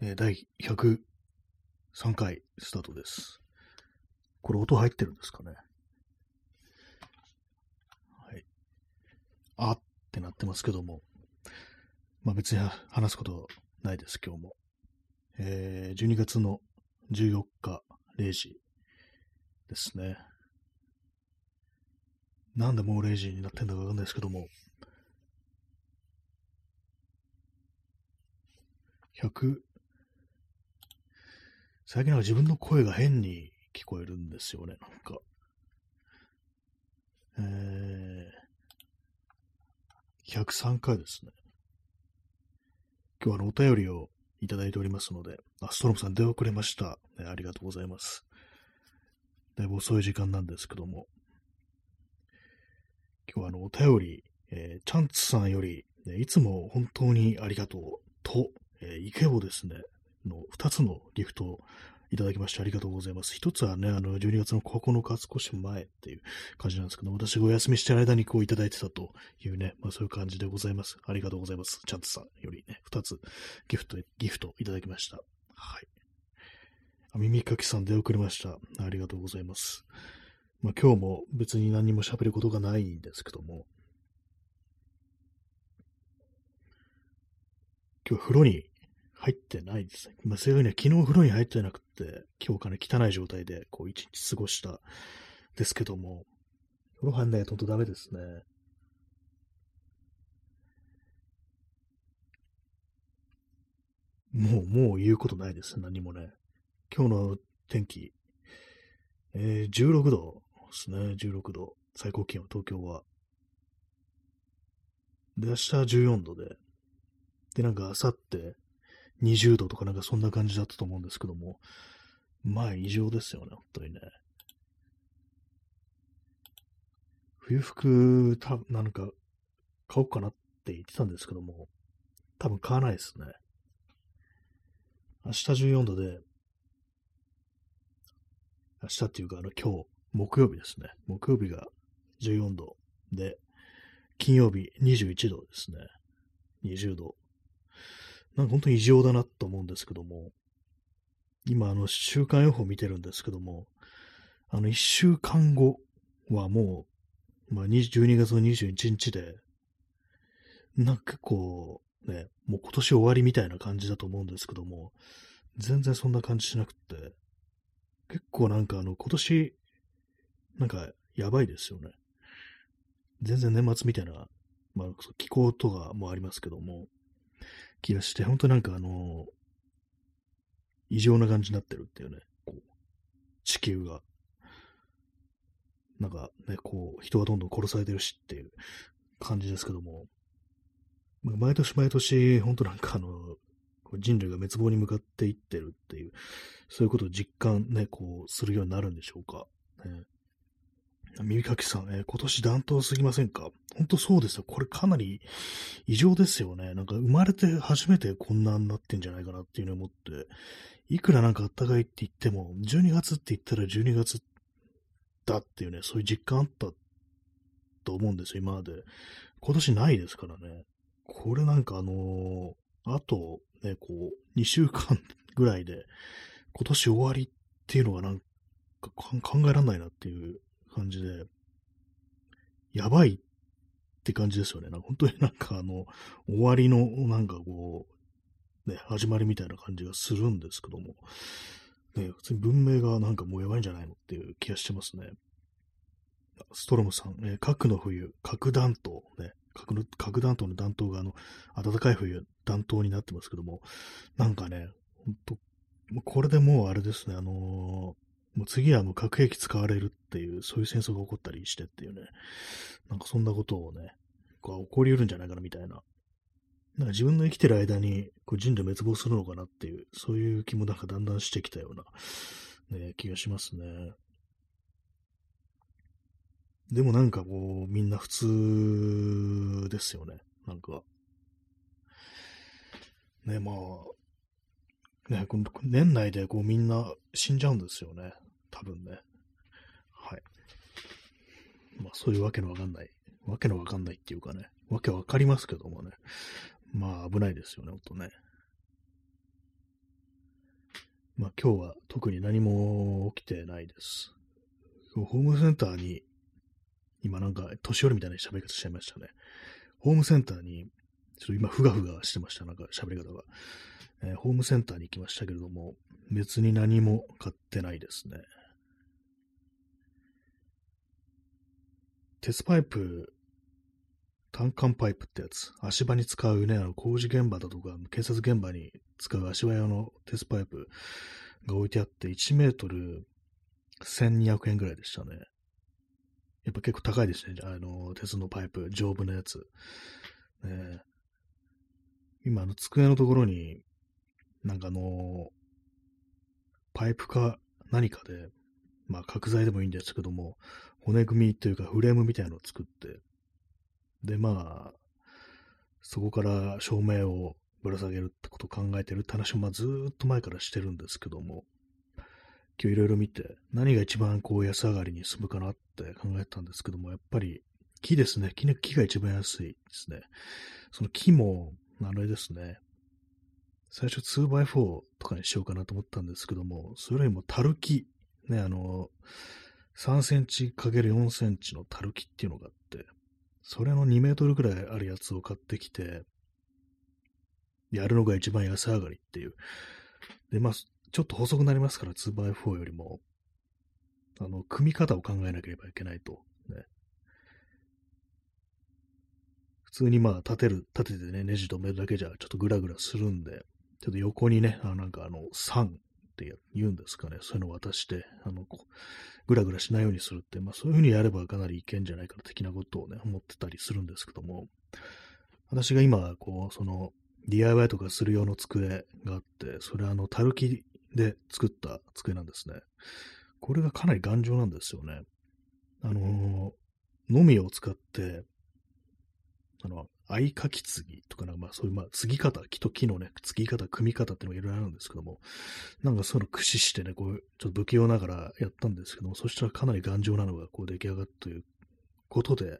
えー第103回スタートです。これ音入ってるんですかね？はい。あってなってますけども。まあ別に話すことはないです、今日も。えー、12月の14日0時ですね。なんでもう0時になってんだかわかんないですけども。100、最近なんか自分の声が変に聞こえるんですよね、なんか。えー、103回ですね。今日はあのお便りをいただいておりますので、あ、ストロムさん出遅れました、ね。ありがとうございます。だいぶ遅い時間なんですけども。今日はあのお便り、えー、チャンツさんより、ね、いつも本当にありがとうと、えー、イケボですね、の2つのギフトをいただきましてありがとうございます。一つはね、あの、12月の9日少し前っていう感じなんですけど、私がお休みしてる間にこういただいてたというね、まあそういう感じでございます。ありがとうございます。チャンツさんよりね、2つギフト、ギフトいただきました。はい。耳かきさん出遅れました。ありがとうございます。まあ今日も別に何も喋ることがないんですけども、今日風呂に入ってないですね。まあ、そういうふうには昨日風呂に入ってなくて、今日から汚い状態で、こう、一日過ごしたですけども、風呂入んないと本当ダメですね。もう、もう言うことないです。何もね。今日の天気、えー、16度ですね。16度。最高気温、東京は。で、明日14度で、で、なんか、あさって、20度とかなんかそんな感じだったと思うんですけども、まあ異常ですよね、本当にね。冬服、たなんか、買おうかなって言ってたんですけども、多分買わないですね。明日14度で、明日っていうか、あの、今日、木曜日ですね。木曜日が14度で、金曜日21度ですね。20度。なんか本当に異常だなと思うんですけども、今、あの、週間予報見てるんですけども、あの、1週間後はもう、まあ、12月の21日で、なんか結構、ね、もう今年終わりみたいな感じだと思うんですけども、全然そんな感じしなくって、結構なんかあの、今年、なんか、やばいですよね。全然年末みたいな、まあ、気候とかもありますけども、気がして、本当なんかあの、異常な感じになってるっていうね、こう、地球が。なんかね、こう、人がどんどん殺されてるしっていう感じですけども、毎年毎年、本当なんかあの、人類が滅亡に向かっていってるっていう、そういうことを実感ね、こう、するようになるんでしょうか。ね、耳かきさん、えー、今年暖冬すぎませんか？本当そうですよ。これかなり異常ですよね。なんか生まれて初めてこんなになってんじゃないかなっていうのを思って、いくらなんか暖かいって言っても、12月って言ったら12月だっていうね、そういう実感あったと思うんですよ、今まで。今年ないですからね。これなんかあのー、あとね、こう、2週間ぐらいで、今年終わりっていうのがなんか考えられないなっていう感じで、やばいって感じですよね。なんか本当になんかあの、終わりのなんかこう、ね、始まりみたいな感じがするんですけども、ね、普通に文明がなんかもうやばいんじゃないのっていう気がしてますね。ストロムさん、えー、核の冬、核弾頭、ね、核の核弾頭の弾頭があの、暖かい冬、弾頭になってますけども、なんかね、ほんと、これでもうあれですね、あのーもう次はもう核兵器使われるっていう、そういう戦争が起こったりしてっていうね、なんかそんなことをね、こう起こり得るんじゃないかなみたいな。なんか自分の生きてる間にこう人類滅亡するのかなっていう、そういう気もなんかだんだんしてきたような、ね、気がしますね。でもなんかこう、みんな普通ですよね。なんか。ね、まあ、ね、この年内でこうみんな死んじゃうんですよね。多分ね。はい。まあそういうわけのわかんない。わけのわかんないっていうかね。わけわかりますけどもね。まあ危ないですよね、ほんとね。まあ今日は特に何も起きてないです。ホームセンターに、今なんか年寄りみたいな喋り方しちゃいましたね。ホームセンターに、ちょっと今ふがふがしてました、なんか喋り方が。えー、ホームセンターに行きましたけれども、別に何も買ってないですね。鉄パイプ、単管パイプってやつ、足場に使うね、あの工事現場だとか、建設現場に使う足場用の鉄パイプが置いてあって、1メートル1200円ぐらいでしたね。やっぱ結構高いですね。あの、鉄のパイプ、丈夫なやつ。ね、今、あの、机のところに、なんかあの、パイプか何かで、まあ、角材でもいいんですけども、骨組みというかフレームみたいなのを作って、で、まあ、そこから照明をぶら下げるってことを考えてるって話を、まあ、ずっと前からしてるんですけども、今日いろいろ見て、何が一番こう安上がりに済むかなって考えたんですけども、やっぱり木ですね。木木が一番安いですね。その木も、あれですね。最初 2x4 とかにしようかなと思ったんですけども、それよりも樽木、ね、あの、3センチ ×4 センチの樽木っていうのがあって、それの2メートルくらいあるやつを買ってきて、やるのが一番安上がりっていう。で、まあ、ちょっと細くなりますから、2x4 よりも、あの、組み方を考えなければいけないと。ね。普通にまあ、立てる、立ててね、ネジ止めるだけじゃちょっとグラグラするんで、ちょっと横にね、あなんかあの、3って言うんですかね、そういうのを渡して、あの、ぐらぐらしないようにするって、まあそういうふうにやればかなりいけんじゃないかな的なことをね、思ってたりするんですけども、私が今、こう、その、DIY とかする用の机があって、それはあの、たるきで作った机なんですね。これがかなり頑丈なんですよね。あのー、のみを使って、あの、合かき継ぎとかな、まあそういう、まあ、継ぎ方、木と木のね、継ぎ方、組み方っていうのがいろいろあるんですけども、なんかそういうの駆使してね、こう、ちょっと不器用ながらやったんですけども、そしたらかなり頑丈なのがこう出来上がったということで、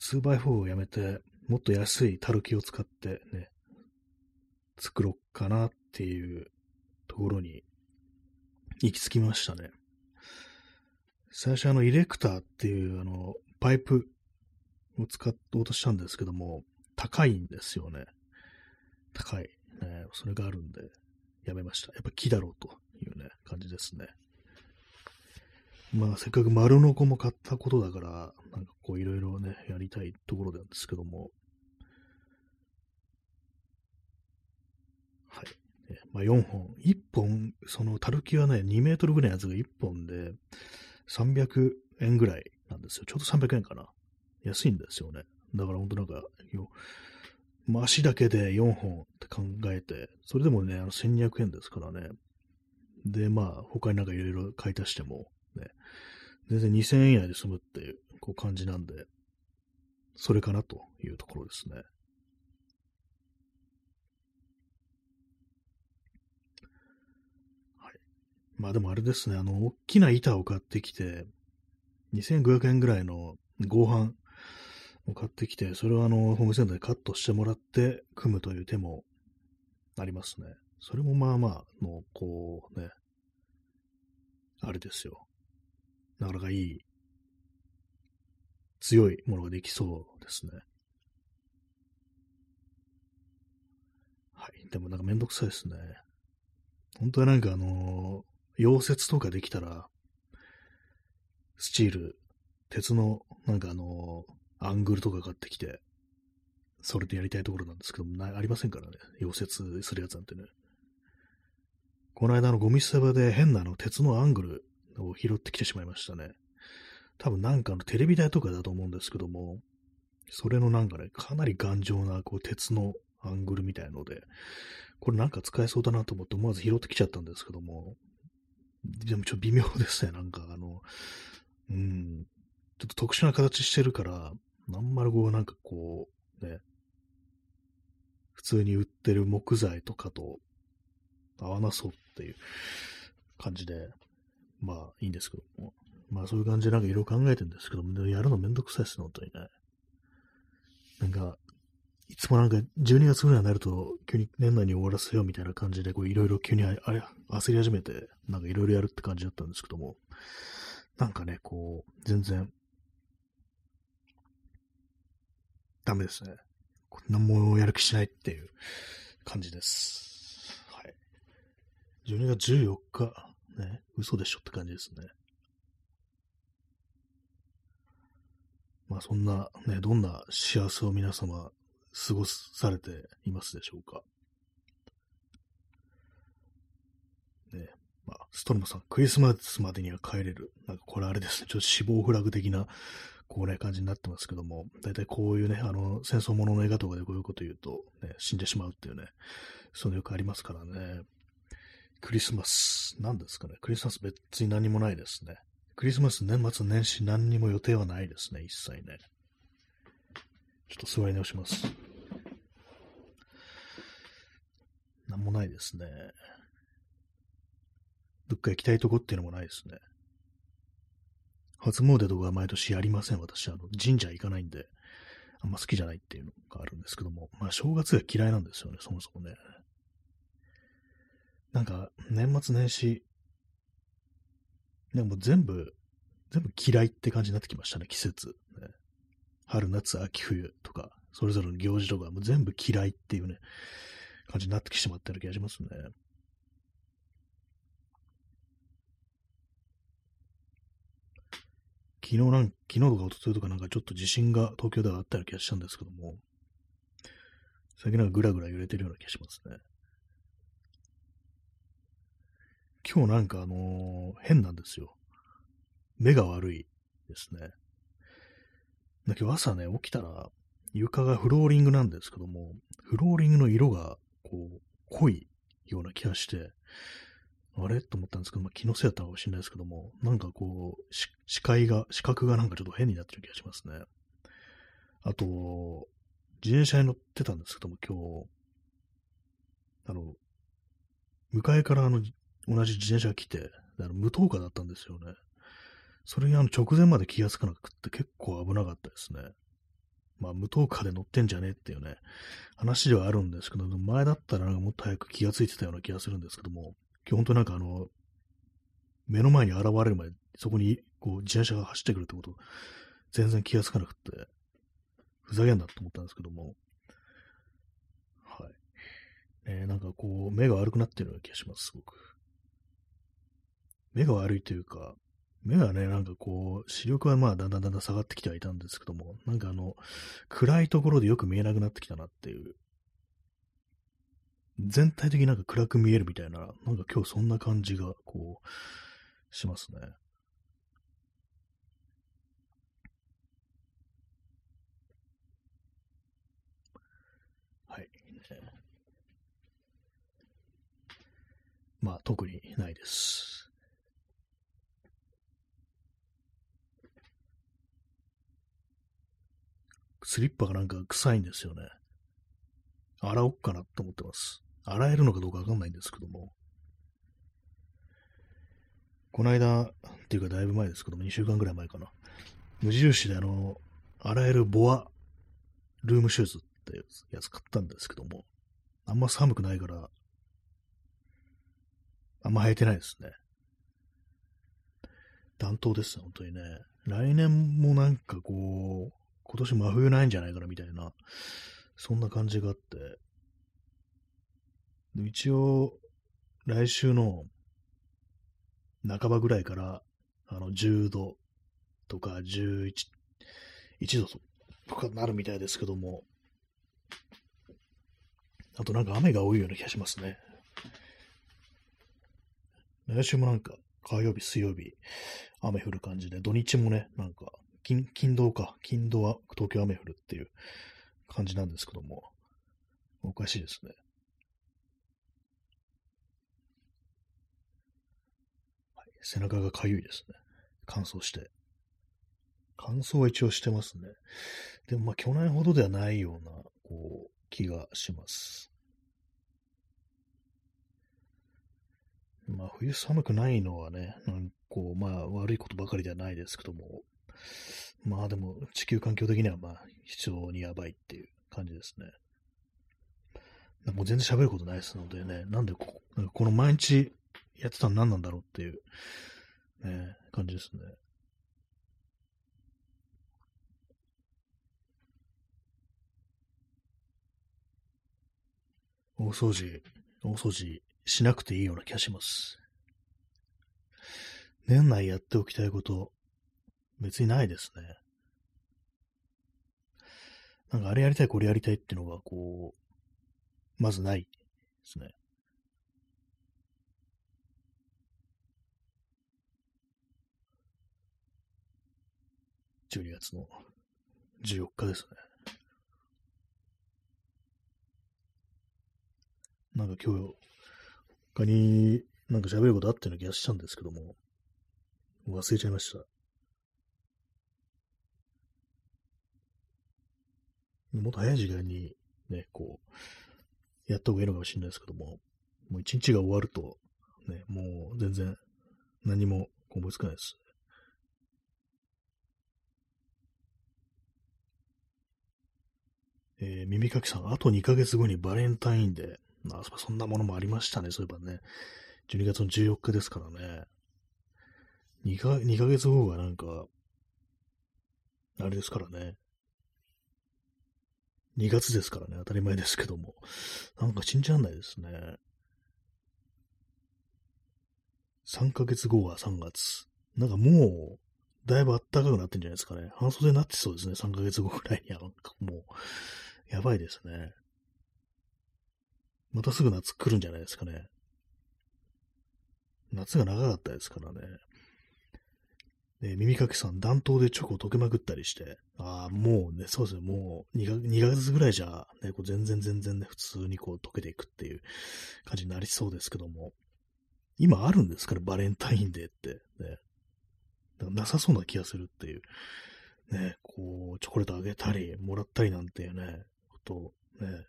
2x4 をやめて、もっと安いタルキを使ってね、作ろうかなっていうところに行き着きましたね。最初あの、イレクターっていうあの、パイプを使おうとしたんですけども、高いんですよね。高い。ね、それがあるんで、やめました。やっぱ木だろうというね、感じですね。まあ、せっかく丸の子も買ったことだから、なんかこういろいろね、やりたいところなんですけども、はい。まあ、4本。1本、その、たるきはね、2メートルぐらいのやつが1本で、300円ぐらいなんですよ。ちょうど300円かな。安いんですよね。だから本当なんか、まあ足だけで4本って考えて、それでもね、あの1200円ですからね。で、まあ、他になんかいろいろ買い足しても、ね、全然2000円以内で済むっていうこう感じなんで、それかなというところですね。はい。まあでもあれですね、あの、大きな板を買ってきて、2500円ぐらいの合板買ってきて、それをあの、ホームセンターでカットしてもらって組むという手もありますね。それもまあまあの、こうね、あれですよ。なかなかいい、強いものができそうですね。はい。でもなんかめんどくさいですね。本当はなんかあの溶接とかできたら、スチール、鉄の、なんかあのアングルとか買ってきて、それでやりたいところなんですけども、ありませんからね。溶接するやつなんてね。この間のゴミ捨て場で変なの鉄のアングルを拾ってきてしまいましたね。多分なんかのテレビ台とかだと思うんですけども、それのなんかね、かなり頑丈なこう鉄のアングルみたいので、これなんか使えそうだなと思って思わず拾ってきちゃったんですけども、でもちょっと微妙ですね、なんかあの、うん、ちょっと特殊な形してるから、あんまりこう、なんかこう、ね、普通に売ってる木材とかと合わなそうっていう感じで、まあいいんですけども。まあそういう感じでなんかいろいろ考えてるんですけども、やるのめんどくさいですね、本当にね。なんか、いつもなんか12月ぐらいになると、急に年内に終わらせようみたいな感じで、こういろいろ急にあれ焦り始めて、なんかいろいろやるって感じだったんですけども、なんかね、こう、全然、ダメですね。何もやる気しないっていう感じです。はい。12月14日、ね、嘘でしょって感じですね。まあそんな、ね、どんな幸せを皆様過ごされていますでしょうか。ね、まあ、ストロムさん、クリスマスまでには帰れる。なんかこれあれですね、ちょっと死亡フラグ的な、こうね、感じになってますけども、大体こういうね、あの、戦争ものの映画とかでこういうこと言うと、ね、死んでしまうっていうね、そのよくありますからね。クリスマス、何ですかね。クリスマス別に何もないですね。クリスマス年末年始何にも予定はないですね、一切ね。ちょっと座り直します。なんもないですね。どっか行きたいとこっていうのもないですね。初詣とか毎年やりません。私、あの、神社行かないんで、あんま好きじゃないっていうのがあるんですけども、まあ、正月が嫌いなんですよね、そもそもね。なんか、年末年始、でも全部、全部嫌いって感じになってきましたね、季節。ね、春、夏、秋、冬とか、それぞれの行事とか、もう全部嫌いっていうね、感じになってきてしまってる気がしますね。昨日なん、昨日とか一昨日とかなんかちょっと地震が東京ではあったような気がしたんですけども、最近なんかぐらぐら揺れてるような気がしますね。今日なんかあのー、変なんですよ。目が悪いですね。今日朝ね、起きたら床がフローリングなんですけども、フローリングの色がこう、濃いような気がして、あれ？と思ったんですけど、まあ、気のせいだったかもしれないですけども、なんかこう、視界が、視覚がなんかちょっと変になってる気がしますね。あと、自転車に乗ってたんですけども、今日、あの、向かいからあの、同じ自転車が来て、あの無灯火だったんですよね。それにあの直前まで気がつかなくって結構危なかったですね。まあ、無灯火で乗ってんじゃねえっていうね、話ではあるんですけど、前だったらなんかもっと早く気がついてたような気がするんですけども、本当なんかあの、目の前に現れる前、そこにこう自転車が走ってくるってこと、全然気がつかなくて、ふざけんなと思ったんですけども、はい。えー、なんかこう、目が悪くなってるような気がします、すごく。目が悪いというか、目がね、なんかこう、視力はまあだんだんだんだん下がってきてはいたんですけども、なんかあの、暗いところでよく見えなくなってきたなっていう。全体的になんか暗く見えるみたいな、なんか今日そんな感じが、こう、しますね。はい。まあ、特にないです。スリッパがなんか臭いんですよね。洗おっかなと思ってます。洗えるのかどうかわかんないんですけども。この間、っていうかだいぶ前ですけども、2週間ぐらい前かな。無印であの、洗えるボアルームシューズってやつ買ったんですけども、あんま寒くないから、あんま履いてないですね。暖冬ですね、本当にね。来年もなんかこう、今年真冬ないんじゃないかなみたいな、そんな感じがあって、一応、来週の半ばぐらいから、あの、10度とか11、1度とかなるみたいですけども、あとなんか雨が多いような気がしますね。来週もなんか、火曜日、水曜日、雨降る感じで、土日もね、なんか、金、金土か。金土は東京雨降るっていう感じなんですけども、おかしいですね。はい、背中がかゆいですね。乾燥して。乾燥は一応してますね。でもまあ去年ほどではないような、こう、気がします。まあ冬寒くないのはね、なんこう、まあ悪いことばかりではないですけども、まあでも地球環境的にはまあ非常にやばいっていう感じですね。もう全然喋ることないですのでね、なんでここの毎日やってたの何なんだろうっていう、ね、感じですね。大掃除、大掃除しなくていいような気がします。年内やっておきたいこと、別にないですね。なんかあれやりたい、これやりたいっていうのが、こう、まずないですね。12月の14日ですね。なんか今日、他になんか喋ることあったような気がしたんですけども、忘れちゃいました。もっと早い時間にね、こう、やった方がいいのかもしれないですけども、もう一日が終わると、ね、もう全然何も思いつかないです。えー、耳かきさん、あと2ヶ月後にバレンタインデー。あ、そんなものもありましたね、そういえばね。12月の14日ですからね。2か ,2 ヶ月後がなんか、あれですからね。2月ですからね、当たり前ですけども。なんか信じらんないですね。3ヶ月後は3月。なんかもう、だいぶ暖かくなってんじゃないですかね。半袖になってそうですね、3ヶ月後ぐらいには。なんかもう、やばいですね。またすぐ夏来るんじゃないですかね。夏が長かったですからね。で、耳かきさん、暖冬でチョコを溶けまくったりして、ああ、もうね、そうですね、もう2 ,2 ヶ月ぐらいじゃ、ね、こう全然全然ね、普通にこう溶けていくっていう感じになりそうですけども、今あるんですかね、バレンタインデーって。ね。なさそうな気がするっていう。ね、こう、チョコレートあげたり、もらったりなんていうね、とね、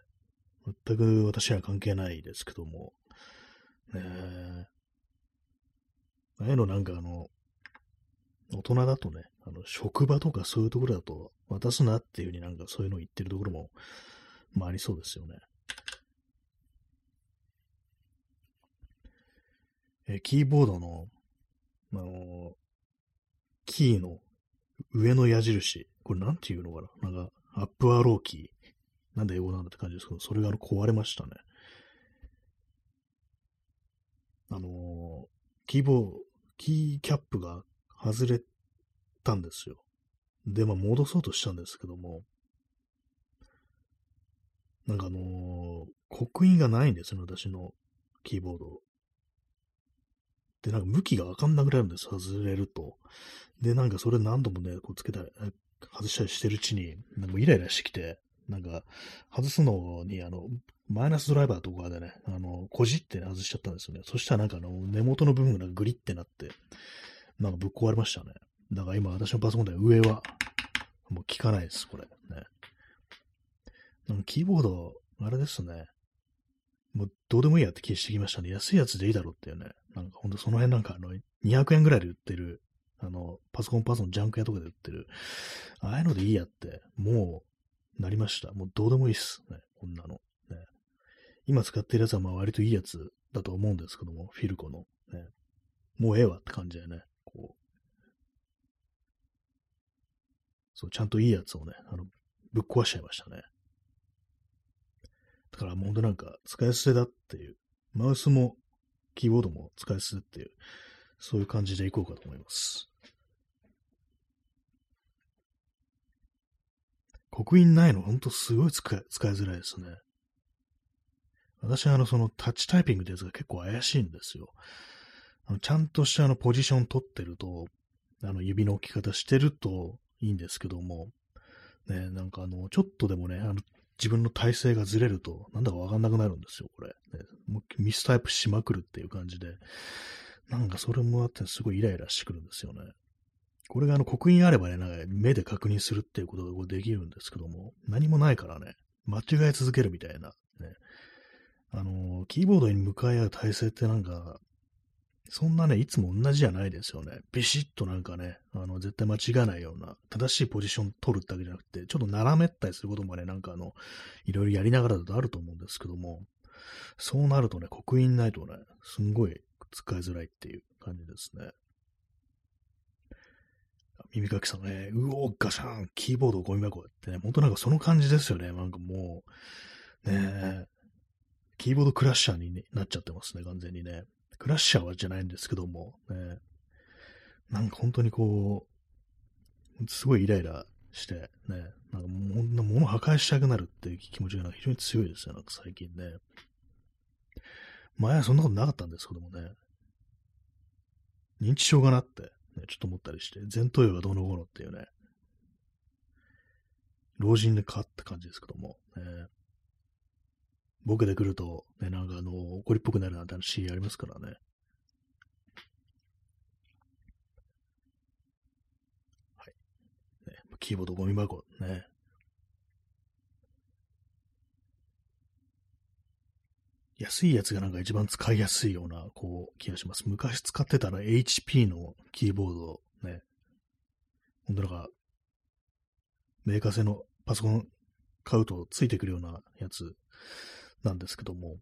全く私には関係ないですけども、ねああいうのなんかあの、大人だとね、あの、職場とかそういうところだと渡すなっていうふうになんかそういうのを言ってるところも、まあありそうですよね。えキーボードの、あの、キーの上の矢印、これなんていうのかななんか、アップアローキー。なんで英語なんだって感じですけど、それが壊れましたね。あのキーボード、キーキャップが外れたんですよ。で、まあ、戻そうとしたんですけども、なんかあのー、刻印がないんですよね、私のキーボード。で、なんか向きがわかんなくなるんです、外れると。で、なんかそれ何度もね、こうつけたり、外したりしてるうちに、もうイライラしてきて、なんか、外すのに、あの、マイナスドライバーとかでね、あの、こじって外しちゃったんですよね。そしたらなんかあの、根元の部分がグリってなって、なんかぶっ壊れましたね。だから今私のパソコンで上は、もう効かないです、これ。ね。なんかキーボード、あれですね。もうどうでもいいやって気してきましたね。安いやつでいいだろうっていうね。なんかほんとその辺なんかあの、200円ぐらいで売ってる、あの、パソコンパーツのジャンク屋とかで売ってる、ああいうのでいいやって、もう、なりました。もうどうでもいいっす。ね。こんなの。ね。今使ってるやつはまあ割といいやつだと思うんですけども、フィルコの。ね。もうええわって感じでね。こう、そう、ちゃんといいやつをね、あの、ぶっ壊しちゃいましたね。だからもうほんとなんか使い捨てだっていう、マウスもキーボードも使い捨てっていう、そういう感じでいこうかと思います。刻印ないのほんとすごい使い使いづらいですね。私はあの、そのタッチタイピングってやつが結構怪しいんですよ。あのちゃんとしたあのポジション取ってると、あの指の置き方してるといいんですけども、ね、なんかあの、ちょっとでもね、あの自分の体勢がずれると、なんだかわかんなくなるんですよ、これ。ね、もうミスタイプしまくるっていう感じで、なんかそれもあってすごいイライラしてくるんですよね。これがあの刻印あればね、なんか目で確認するっていうことができるんですけども、何もないからね、間違え続けるみたいな、ね。あの、キーボードに向かい合う体勢ってなんか、そんなね、いつも同じじゃないですよね。ビシッとなんかね、あの、絶対間違わないような、正しいポジション取るってわけじゃなくて、ちょっと斜めったりすることもね、なんかあの、いろいろやりながらだとあると思うんですけども、そうなるとね、刻印ないとね、すんごい使いづらいっていう感じですね。耳かきさんね、うお、ガシャン、キーボードゴミ箱ってね、ほんとなんかその感じですよね。なんかもう、ねキーボードクラッシャーに、なっちゃってますね、完全にね。クラッシャーはじゃないんですけども、ね、なんか本当にこう、すごいイライラして、ね、なんかもう物破壊したくなるっていう気持ちが非常に強いですよ、なんか最近ね。前はそんなことなかったんですけどもね、認知症かなって、ね、ちょっと思ったりして、前頭葉がどうのこうのっていうね、老人でかって感じですけども、ね、ボケで来ると、ね、なんかあの、怒りっぽくなるなんて話ありますからね。はい。ね、キーボードゴミ箱、ね。安いやつがなんか一番使いやすいような、こう、気がします。昔使ってたら HP のキーボード、ね。ほんとなんか、メーカー製のパソコン買うとついてくるようなやつなんですけども、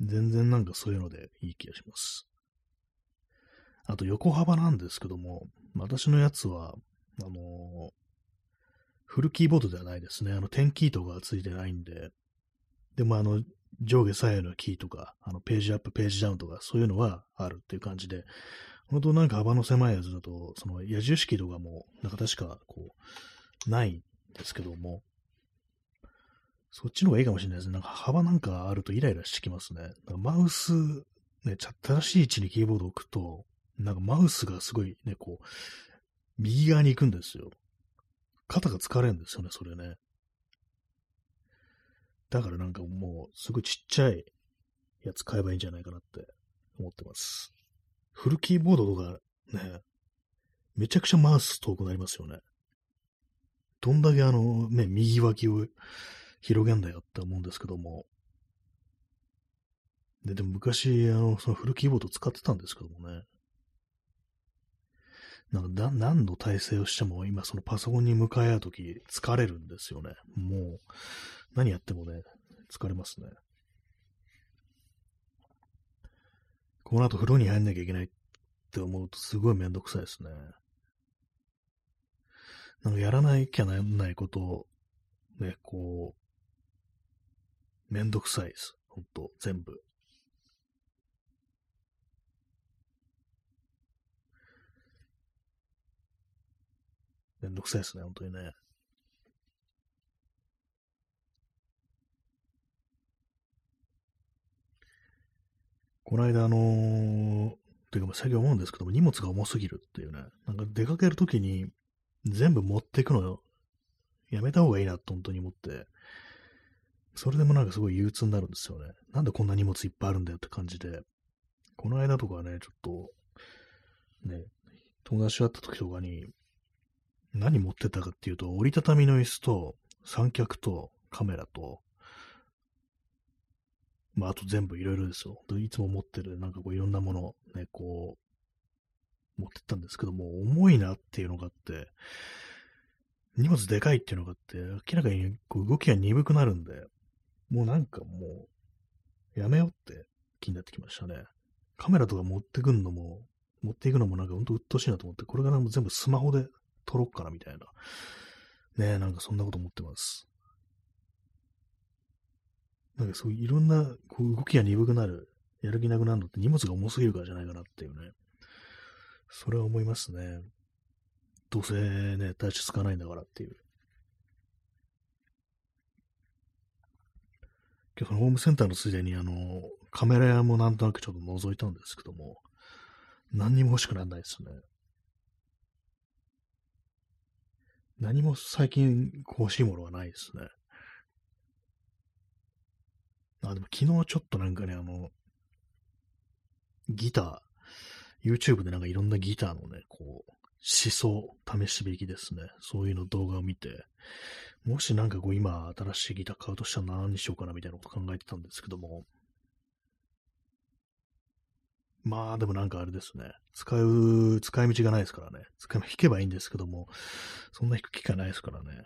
全然なんかそういうのでいい気がします。あと横幅なんですけども、私のやつは、あのー、フルキーボードではないですね。あの、点キーとかついてないんで、でもあの、上下左右のキーとか、あの、ページアップ、ページダウンとか、そういうのはあるっていう感じで、本当なんか幅の狭いやつだと、その矢印キーとかも、なんか確か、こう、ないんですけども、そっちの方がいいかもしれないですね。なんか幅なんかあるとイライラしてきますね。マウス、ね、正しい位置にキーボードを置くと、なんかマウスがすごいね、こう、右側に行くんですよ。肩が疲れるんですよね、それね。だからなんかもう、すごいちっちゃいやつ買えばいいんじゃないかなって思ってます。フルキーボードとかね、めちゃくちゃマウス遠くなりますよね。どんだけあのね、右脇を広げんだよって思うんですけども。で、でも昔、あの、そのフルキーボード使ってたんですけどもね。なんか何の体勢をしても今そのパソコンに向かい合うとき疲れるんですよね。もう何やってもね、疲れますね。この後風呂に入んなきゃいけないって思うとすごいめんどくさいですね。なんかやらなきゃならないことをね、こう、めんどくさいです。ほんと、全部。めんどくさいですね、本当にね。この間、あのー、というか、最近思うんですけども、荷物が重すぎるっていうね、なんか出かけるときに全部持っていくのよ。やめた方がいいなと本当に思って、それでもなんかすごい憂鬱になるんですよね。なんでこんな荷物いっぱいあるんだよって感じで。この間とかね、ちょっと、ね、友達と会った時とかに、何持ってたかっていうと、折りたたみの椅子と、三脚と、カメラと、まあ、あと全部いろいろですよ。いつも持ってる、なんかこういろんなもの、ね、こう、持ってったんですけども、重いなっていうのがあって、荷物でかいっていうのがあって、明らかにこう動きが鈍くなるんで、もうなんかもう、やめようって気になってきましたね。カメラとか持ってくんのも、持っていくのもなんかほんと鬱陶しいなと思って、これからも全部スマホで撮ろっかなみたいな。ねえ、なんかそんなこと思ってます。なんかそういろんなこう動きが鈍くなる、やる気なくなるのって荷物が重すぎるからじゃないかなっていうね。それは思いますね。どうせね、体質つかないんだからっていう。今日そのホームセンターのついでにあの、カメラ屋もなんとなくちょっと覗いたんですけども、何にも欲しくならないですね。何も最近欲しいものはないですね。あ、でも昨日ちょっとなんかね、あの、ギター、YouTube でなんかいろんなギターのね、こう、思想、試し引きですね。そういうの動画を見て、もしなんかこう今新しいギター買うとしたら何にしようかなみたいなこと考えてたんですけども、まあ、でもなんかあれですね。使う、使い道がないですからね。使い、引けばいいんですけども、そんな引く機会ないですからね。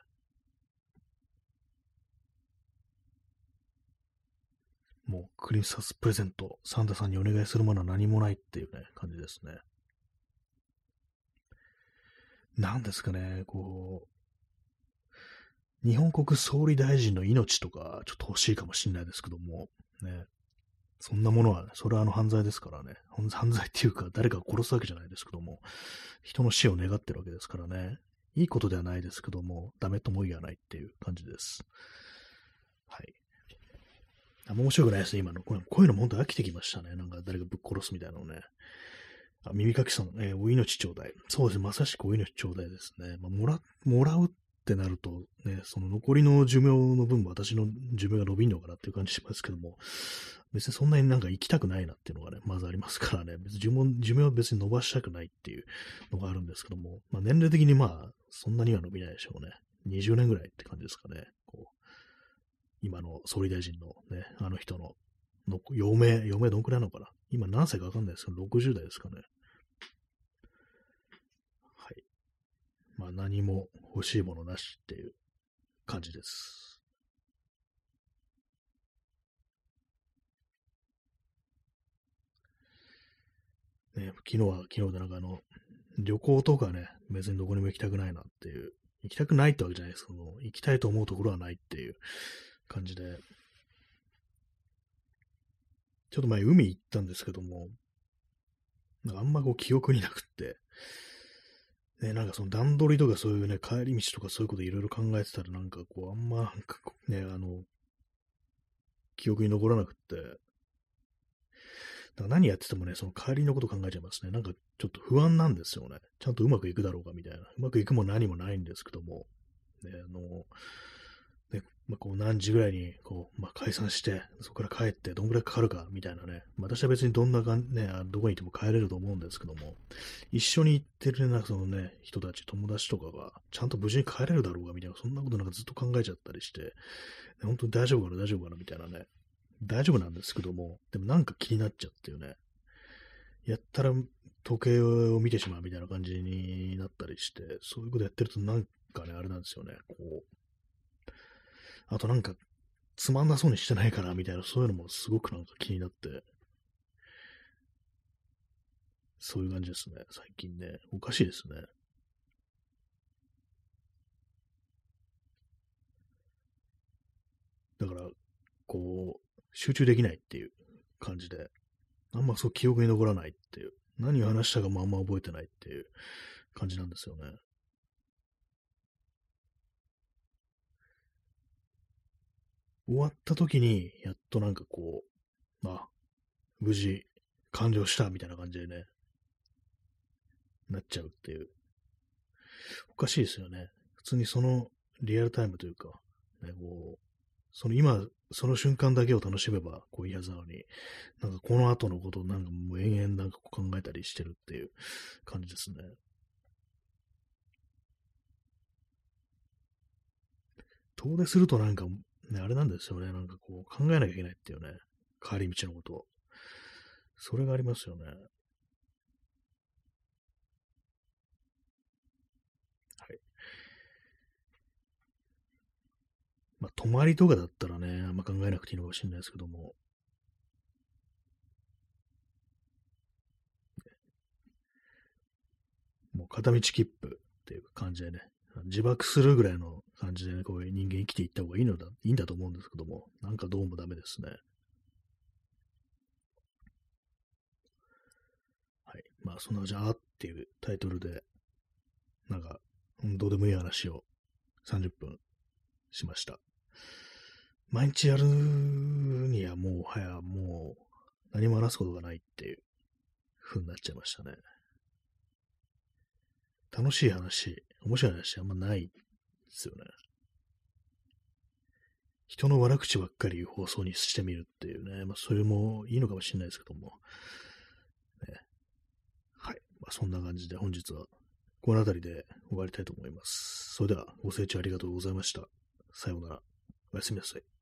もうクリスマスプレゼント、サンタさんにお願いするものは何もないっていうね、感じですね。なんですかね、こう、日本国総理大臣の命とか、ちょっと欲しいかもしれないですけども、ね、そんなものはね、それはあの犯罪ですからね、犯罪っていうか、誰かを殺すわけじゃないですけども、人の死を願ってるわけですからね、いいことではないですけども、ダメとも言わないっていう感じです。はい。あ面白くないですね、今の。こういうのも本当飽きてきましたね。なんか誰かぶっ殺すみたいなのね。あ耳かきさん、えー、お命ちょうだい。そうですね、まさしくお命ちょうだいですね。まあ、もら、もらうっってなると、ね、その残りの寿命の分も私の寿命が伸びんのかなっていう感じしますけども、別にそんなになんか生きたくないなっていうのがね、まずありますからね、別に寿命寿命は別に伸ばしたくないっていうのがあるんですけども、まあ、年齢的にまあ、そんなには伸びないでしょうね。20年ぐらいって感じですかね。こう今の総理大臣のね、あの人の、の余命、余命どんくらいなのかな今何歳かわかんないですけど、60代ですかね。はい。まあ何も欲しいものなしっていう感じです。ね、昨日は昨日でなんかあの、旅行とかね、別にどこにも行きたくないなっていう、行きたくないってわけじゃないです。けど、行きたいと思うところはないっていう感じで、ちょっと前海行ったんですけども、なんかあんまこう記憶になくって、ね、なんかその段取りとかそういうね、帰り道とかそういうこといろいろ考えてたらなんかこう、あんまなんかね、あの、記憶に残らなくって、だから何やっててもね、その帰りのこと考えちゃいますね。なんかちょっと不安なんですよね。ちゃんとうまくいくだろうかみたいな。うまくいくも何もないんですけども、ね、あの、まあ、こう何時ぐらいにこう、まあ、解散して、そこから帰ってどんぐらいかかるかみたいなね、私は別にどんなかん、ね、どこにいても帰れると思うんですけども、一緒に行ってるね、そのね、人たち、友達とかが、ちゃんと無事に帰れるだろうかみたいな、そんなことなんかずっと考えちゃったりして、本当に大丈夫かな、大丈夫かなみたいなね、大丈夫なんですけども、でもなんか気になっちゃってよね、やったら時計を見てしまうみたいな感じになったりして、そういうことやってるとなんかね、あれなんですよね、こう、あとなんか、つまんなそうにしてないかな、みたいな、そういうのもすごくなんか気になって、そういう感じですね、最近ね。おかしいですね。だから、こう、集中できないっていう感じで、あんまそう記憶に残らないっていう、何を話したかもあんま覚えてないっていう感じなんですよね。終わった時に、やっとなんかこう、まあ、無事完了したみたいな感じでね、なっちゃうっていう。おかしいですよね。普通にそのリアルタイムというか、ね、こう、その今、その瞬間だけを楽しめば、こういいはずなのに、なんかこの後のことをなんかもう延々なんか考えたりしてるっていう感じですね。遠出するとなんかね、あれなんですよね。なんかこう、考えなきゃいけないっていうね。帰り道のこと。それがありますよね。はい。まあ、泊まりとかだったらね、あんま考えなくていいのかもしれないですけども。もう片道切符っていう感じでね、自爆するぐらいの感じでね、こういう人間生きていった方がいいのだ、いいんだと思うんですけども、なんかどうもダメですね。はい。まあ、そんなじゃあっていうタイトルで、なんか、どうでもいい話を30分しました。毎日やるにはもう、はや、もう、何も話すことがないっていう風になっちゃいましたね。楽しい話、面白い話あんまないですよね。人の悪口ばっかり放送にしてみるっていうね、まあ、それもいいのかもしれないですけども、ね、はい。まあ、そんな感じで本日はこの辺りで終わりたいと思います。それではご清聴ありがとうございました。さようなら。おやすみなさい。